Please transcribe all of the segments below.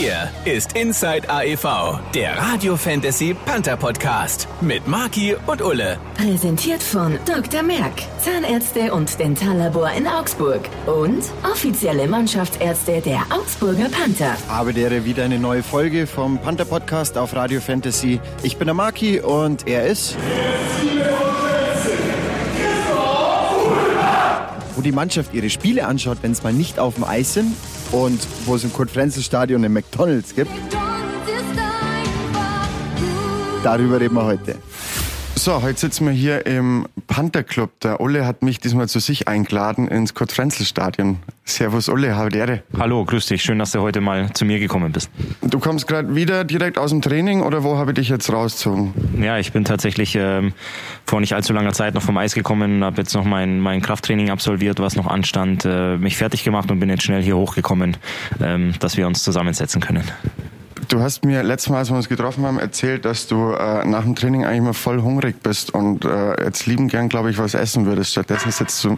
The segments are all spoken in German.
Hier ist Inside AEV, der Radio Fantasy Panther Podcast mit Marki und Ulle. Präsentiert von Dr. Merck, Zahnärzte und Dentallabor in Augsburg und offizielle Mannschaftsärzte der Augsburger Panther. Habe der wieder eine neue Folge vom Panther Podcast auf Radio Fantasy. Ich bin der Marki und er ist. Wo die Mannschaft ihre Spiele anschaut, wenn es mal nicht auf dem Eis sind und wo es im Kurt-Frenzel-Stadion einen McDonalds gibt. Darüber reden wir heute. So, heute sitzen wir hier im Panther Club. Der Olle hat mich diesmal zu sich eingeladen ins Kurt-Frenzel-Stadion. Servus Olle, habe Ehre. Hallo, grüß dich. Schön, dass du heute mal zu mir gekommen bist. Du kommst gerade wieder direkt aus dem Training oder wo habe ich dich jetzt rausgezogen? Ja, ich bin tatsächlich ähm, vor nicht allzu langer Zeit noch vom Eis gekommen, habe jetzt noch mein, mein Krafttraining absolviert, was noch anstand, äh, mich fertig gemacht und bin jetzt schnell hier hochgekommen, ähm, dass wir uns zusammensetzen können. Du hast mir letztes Mal, als wir uns getroffen haben, erzählt, dass du äh, nach dem Training eigentlich mal voll hungrig bist und äh, jetzt lieben gern, glaube ich, was essen würdest. Stattdessen sitzt du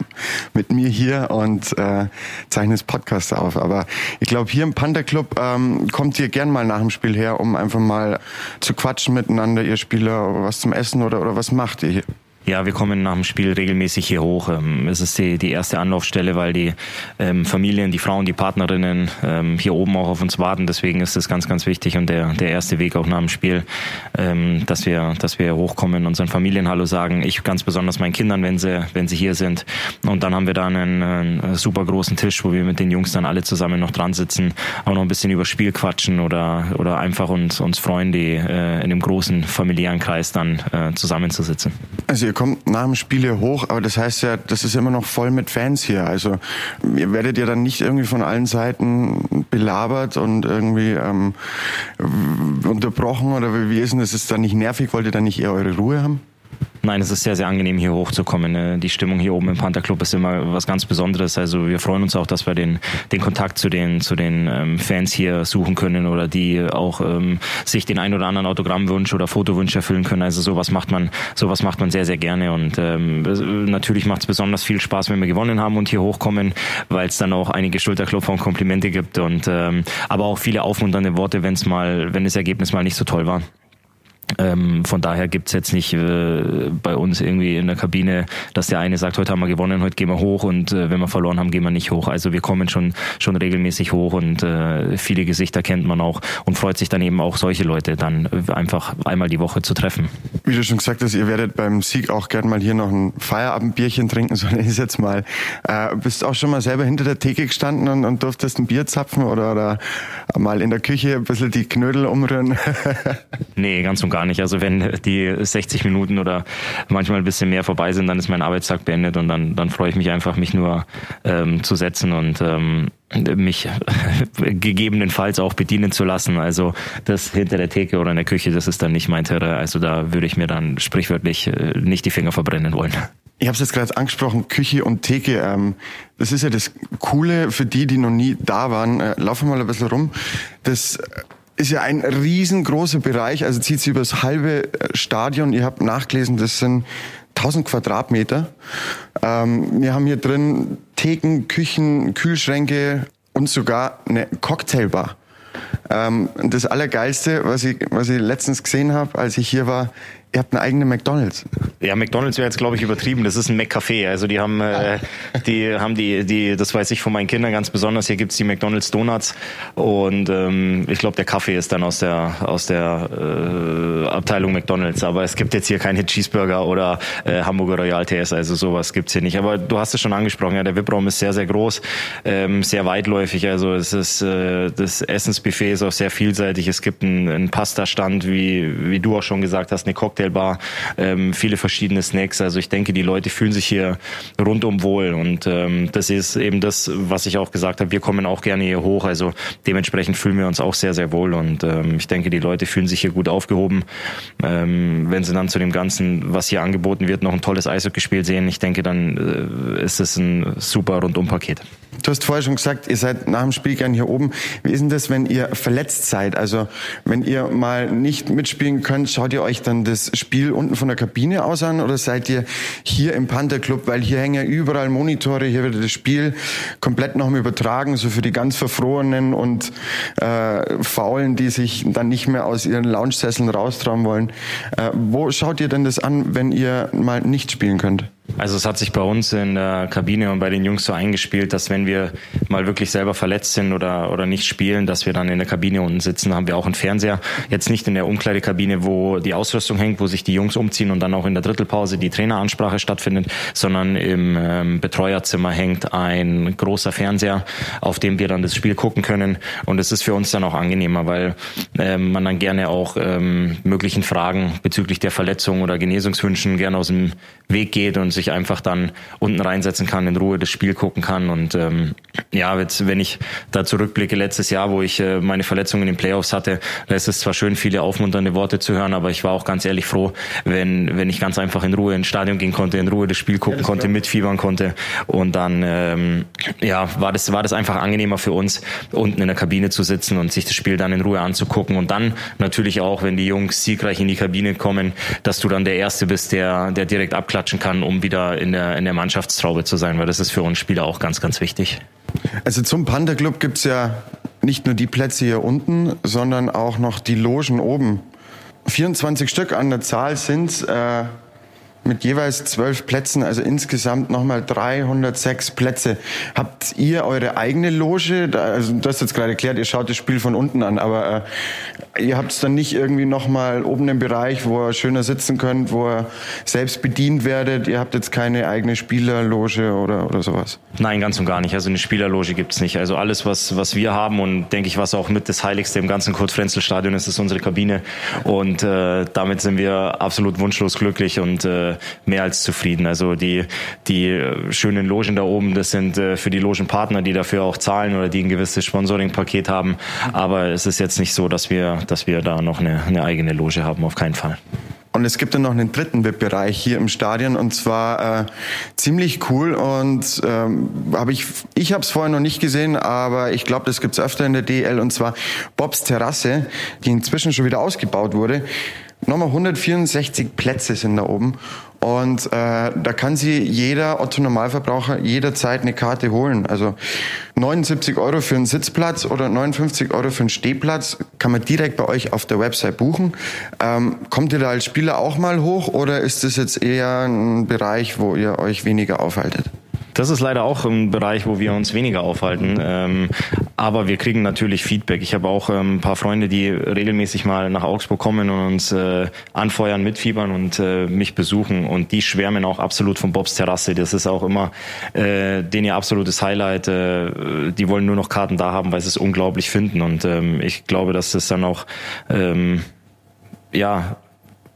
mit mir hier und äh, zeichnest Podcasts auf. Aber ich glaube, hier im Panther Club ähm, kommt ihr gern mal nach dem Spiel her, um einfach mal zu quatschen miteinander, ihr Spieler, was zum Essen oder, oder was macht ihr hier? Ja, wir kommen nach dem Spiel regelmäßig hier hoch. Ähm, es ist die, die erste Anlaufstelle, weil die ähm, Familien, die Frauen, die Partnerinnen ähm, hier oben auch auf uns warten. Deswegen ist es ganz, ganz wichtig und der, der erste Weg auch nach dem Spiel, ähm, dass wir, dass wir hochkommen, unseren Familien Hallo sagen. Ich ganz besonders meinen Kindern, wenn sie, wenn sie hier sind. Und dann haben wir da einen, einen super großen Tisch, wo wir mit den Jungs dann alle zusammen noch dran sitzen, auch noch ein bisschen über Spiel quatschen oder, oder einfach uns, uns freuen, die äh, in einem großen familiären Kreis dann äh, zusammenzusitzen. Also ihr kommt nach dem Spiel hier hoch, aber das heißt ja, das ist immer noch voll mit Fans hier. Also ihr werdet ja dann nicht irgendwie von allen Seiten belabert und irgendwie ähm, unterbrochen oder wie ist denn das? Ist dann nicht nervig? Wollt ihr dann nicht eher eure Ruhe haben? Nein, es ist sehr, sehr angenehm, hier hochzukommen. Äh, die Stimmung hier oben im Panther Club ist immer was ganz Besonderes. Also wir freuen uns auch, dass wir den, den Kontakt zu den, zu den ähm, Fans hier suchen können oder die auch ähm, sich den ein oder anderen Autogrammwunsch oder Fotowunsch erfüllen können. Also sowas macht man, sowas macht man sehr, sehr gerne. Und ähm, natürlich macht es besonders viel Spaß, wenn wir gewonnen haben und hier hochkommen, weil es dann auch einige Schulterklopfer und Komplimente gibt und ähm, aber auch viele aufmunternde Worte, wenn es mal, wenn das Ergebnis mal nicht so toll war. Ähm, von daher gibt's jetzt nicht äh, bei uns irgendwie in der Kabine, dass der eine sagt, heute haben wir gewonnen, heute gehen wir hoch und äh, wenn wir verloren haben, gehen wir nicht hoch. Also wir kommen schon, schon regelmäßig hoch und äh, viele Gesichter kennt man auch und freut sich dann eben auch solche Leute dann einfach einmal die Woche zu treffen. Wie du schon gesagt hast, ihr werdet beim Sieg auch gern mal hier noch ein Feierabendbierchen trinken, so nenne ich es jetzt mal. Äh, bist auch schon mal selber hinter der Theke gestanden und, und durftest ein Bier zapfen oder, oder mal in der Küche ein bisschen die Knödel umrühren? nee, ganz und gar nicht. Also wenn die 60 Minuten oder manchmal ein bisschen mehr vorbei sind, dann ist mein Arbeitstag beendet und dann, dann freue ich mich einfach, mich nur ähm, zu setzen und ähm, mich gegebenenfalls auch bedienen zu lassen. Also das hinter der Theke oder in der Küche, das ist dann nicht mein Terrain. Also da würde ich mir dann sprichwörtlich äh, nicht die Finger verbrennen wollen. Ich habe es jetzt gerade angesprochen, Küche und Theke. Ähm, das ist ja das Coole für die, die noch nie da waren. Äh, laufen wir mal ein bisschen rum. Das ist ja ein riesengroßer Bereich, also zieht sich über das halbe äh, Stadion. Ihr habt nachgelesen, das sind 1000 Quadratmeter. Ähm, wir haben hier drin Theken, Küchen, Kühlschränke und sogar eine Cocktailbar. Ähm, das Allergeilste, was ich, was ich letztens gesehen habe, als ich hier war, ihr habt einen eigenen McDonalds. Ja, McDonalds wäre jetzt glaube ich übertrieben. Das ist ein McCafé. Also die haben, äh, die haben die, die, das weiß ich von meinen Kindern ganz besonders. Hier gibt's die McDonalds Donuts und ähm, ich glaube der Kaffee ist dann aus der aus der äh, Abteilung McDonalds. Aber es gibt jetzt hier keine Cheeseburger oder äh, Hamburger Royal TS. Also sowas gibt's hier nicht. Aber du hast es schon angesprochen. Ja, der VIP-Raum ist sehr sehr groß, ähm, sehr weitläufig. Also es ist äh, das Essensbuffet ist auch sehr vielseitig. Es gibt einen, einen Pasta-Stand, wie wie du auch schon gesagt hast, eine Cocktail Cocktailbar, ähm, viele verschiedene Snacks. Also ich denke, die Leute fühlen sich hier rundum wohl und ähm, das ist eben das, was ich auch gesagt habe. Wir kommen auch gerne hier hoch, also dementsprechend fühlen wir uns auch sehr, sehr wohl und ähm, ich denke, die Leute fühlen sich hier gut aufgehoben. Ähm, wenn sie dann zu dem Ganzen, was hier angeboten wird, noch ein tolles Eishockeyspiel sehen, ich denke, dann äh, ist es ein super Rundumpaket. Du hast vorher schon gesagt, ihr seid nach dem Spiel gern hier oben. Wie ist denn das, wenn ihr verletzt seid? Also wenn ihr mal nicht mitspielen könnt, schaut ihr euch dann das Spiel unten von der Kabine aus an oder seid ihr hier im Panther Club? Weil hier hängen ja überall Monitore, hier wird das Spiel komplett nochmal übertragen, so für die ganz Verfrorenen und äh, Faulen, die sich dann nicht mehr aus ihren Lounge-Sesseln raustrauen wollen. Äh, wo schaut ihr denn das an, wenn ihr mal nicht spielen könnt? Also es hat sich bei uns in der Kabine und bei den Jungs so eingespielt, dass wenn wir mal wirklich selber verletzt sind oder, oder nicht spielen, dass wir dann in der Kabine unten sitzen, haben wir auch einen Fernseher. Jetzt nicht in der Umkleidekabine, wo die Ausrüstung hängt, wo sich die Jungs umziehen und dann auch in der Drittelpause die Traineransprache stattfindet, sondern im ähm, Betreuerzimmer hängt ein großer Fernseher, auf dem wir dann das Spiel gucken können. Und es ist für uns dann auch angenehmer, weil ähm, man dann gerne auch ähm, möglichen Fragen bezüglich der Verletzung oder Genesungswünschen gerne aus dem Weg geht und sich einfach dann unten reinsetzen kann, in Ruhe das Spiel gucken kann. Und ähm, ja, jetzt, wenn ich da zurückblicke, letztes Jahr, wo ich äh, meine Verletzung in den Playoffs hatte, da ist es zwar schön, viele aufmunternde Worte zu hören, aber ich war auch ganz ehrlich froh, wenn, wenn ich ganz einfach in Ruhe ins Stadion gehen konnte, in Ruhe das Spiel gucken ja, konnte, mitfiebern konnte. Und dann ähm, ja, war das, war das einfach angenehmer für uns, unten in der Kabine zu sitzen und sich das Spiel dann in Ruhe anzugucken. Und dann natürlich auch, wenn die Jungs siegreich in die Kabine kommen, dass du dann der Erste bist, der, der direkt abklatschen kann, um wieder in der, in der Mannschaftstraube zu sein, weil das ist für uns Spieler auch ganz, ganz wichtig. Also zum Panther Club gibt's ja nicht nur die Plätze hier unten, sondern auch noch die Logen oben. 24 Stück an der Zahl sind äh, mit jeweils zwölf Plätzen, also insgesamt nochmal 306 Plätze. Habt ihr eure eigene Loge? Also du hast jetzt gerade erklärt, ihr schaut das Spiel von unten an, aber äh, ihr habt es dann nicht irgendwie nochmal oben im Bereich, wo ihr schöner sitzen könnt, wo ihr selbst bedient werdet. Ihr habt jetzt keine eigene Spielerloge oder, oder sowas? Nein, ganz und gar nicht. Also eine Spielerloge gibt's nicht. Also alles, was, was wir haben und denke ich, was auch mit das Heiligste im ganzen Kurt-Frenzel-Stadion ist, ist unsere Kabine. Und äh, damit sind wir absolut wunschlos glücklich und äh, mehr als zufrieden. Also die, die äh, schönen Logen da oben, das sind äh, für die Logenpartner, die dafür auch zahlen oder die ein gewisses Sponsoring-Paket haben. Aber es ist jetzt nicht so, dass wir, dass wir da noch eine, eine eigene Loge haben, auf keinen Fall. Und es gibt dann noch einen dritten VIP-Bereich hier im Stadion und zwar äh, ziemlich cool und ähm, habe ich ich habe es vorher noch nicht gesehen, aber ich glaube, das gibt's öfter in der DL und zwar Bobs Terrasse, die inzwischen schon wieder ausgebaut wurde. Nochmal 164 Plätze sind da oben und äh, da kann sie jeder Otto Normalverbraucher jederzeit eine Karte holen. Also 79 Euro für einen Sitzplatz oder 59 Euro für einen Stehplatz kann man direkt bei euch auf der Website buchen. Ähm, kommt ihr da als Spieler auch mal hoch oder ist das jetzt eher ein Bereich, wo ihr euch weniger aufhaltet? Das ist leider auch ein Bereich, wo wir uns weniger aufhalten. Ähm, aber wir kriegen natürlich Feedback. Ich habe auch ähm, ein paar Freunde, die regelmäßig mal nach Augsburg kommen und uns äh, anfeuern, mitfiebern und äh, mich besuchen. Und die schwärmen auch absolut von Bobs Terrasse. Das ist auch immer äh, den ihr absolutes Highlight. Äh, die wollen nur noch Karten da haben, weil sie es unglaublich finden. Und ähm, ich glaube, dass das dann auch ähm, ja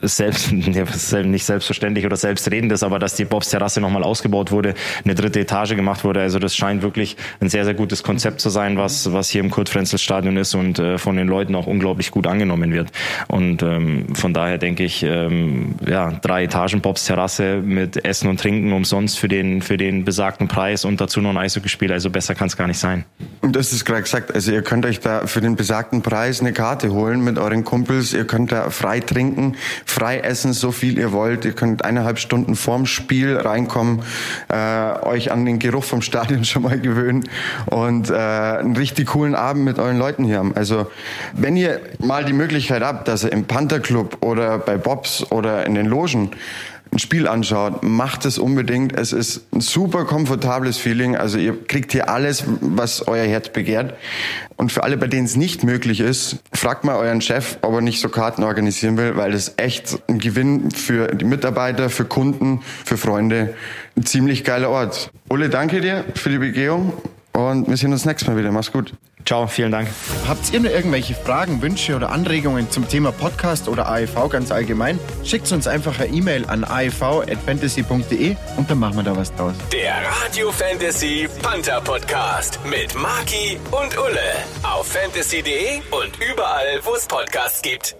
selbst, nicht selbstverständlich oder selbstredend ist, aber dass die Bobs Terrasse nochmal ausgebaut wurde, eine dritte Etage gemacht wurde. Also das scheint wirklich ein sehr, sehr gutes Konzept zu sein, was, was hier im Kurt-Frenzel-Stadion ist und äh, von den Leuten auch unglaublich gut angenommen wird. Und ähm, von daher denke ich, ähm, ja, drei Etagen Bobs Terrasse mit Essen und Trinken umsonst für den, für den besagten Preis und dazu noch ein Eishockeyspiel. Also besser kann es gar nicht sein. Und das ist gerade gesagt. Also ihr könnt euch da für den besagten Preis eine Karte holen mit euren Kumpels. Ihr könnt da frei trinken frei essen, so viel ihr wollt. Ihr könnt eineinhalb Stunden vorm Spiel reinkommen, äh, euch an den Geruch vom Stadion schon mal gewöhnen und äh, einen richtig coolen Abend mit euren Leuten hier haben. Also wenn ihr mal die Möglichkeit habt, dass ihr im Panther Club oder bei Bobs oder in den Logen ein Spiel anschaut, macht es unbedingt. Es ist ein super komfortables Feeling. Also ihr kriegt hier alles, was euer Herz begehrt. Und für alle, bei denen es nicht möglich ist, fragt mal euren Chef, ob er nicht so Karten organisieren will, weil das echt ein Gewinn für die Mitarbeiter, für Kunden, für Freunde. Ein ziemlich geiler Ort. Ulle, danke dir für die Begehung und wir sehen uns nächstes Mal wieder. Mach's gut. Ciao, vielen Dank. Habt ihr noch irgendwelche Fragen, Wünsche oder Anregungen zum Thema Podcast oder AEV ganz allgemein? Schickt uns einfach eine E-Mail an aev.fantasy.de und dann machen wir da was draus. Der Radio Fantasy Panther Podcast mit Marki und Ulle auf fantasy.de und überall, wo es Podcasts gibt.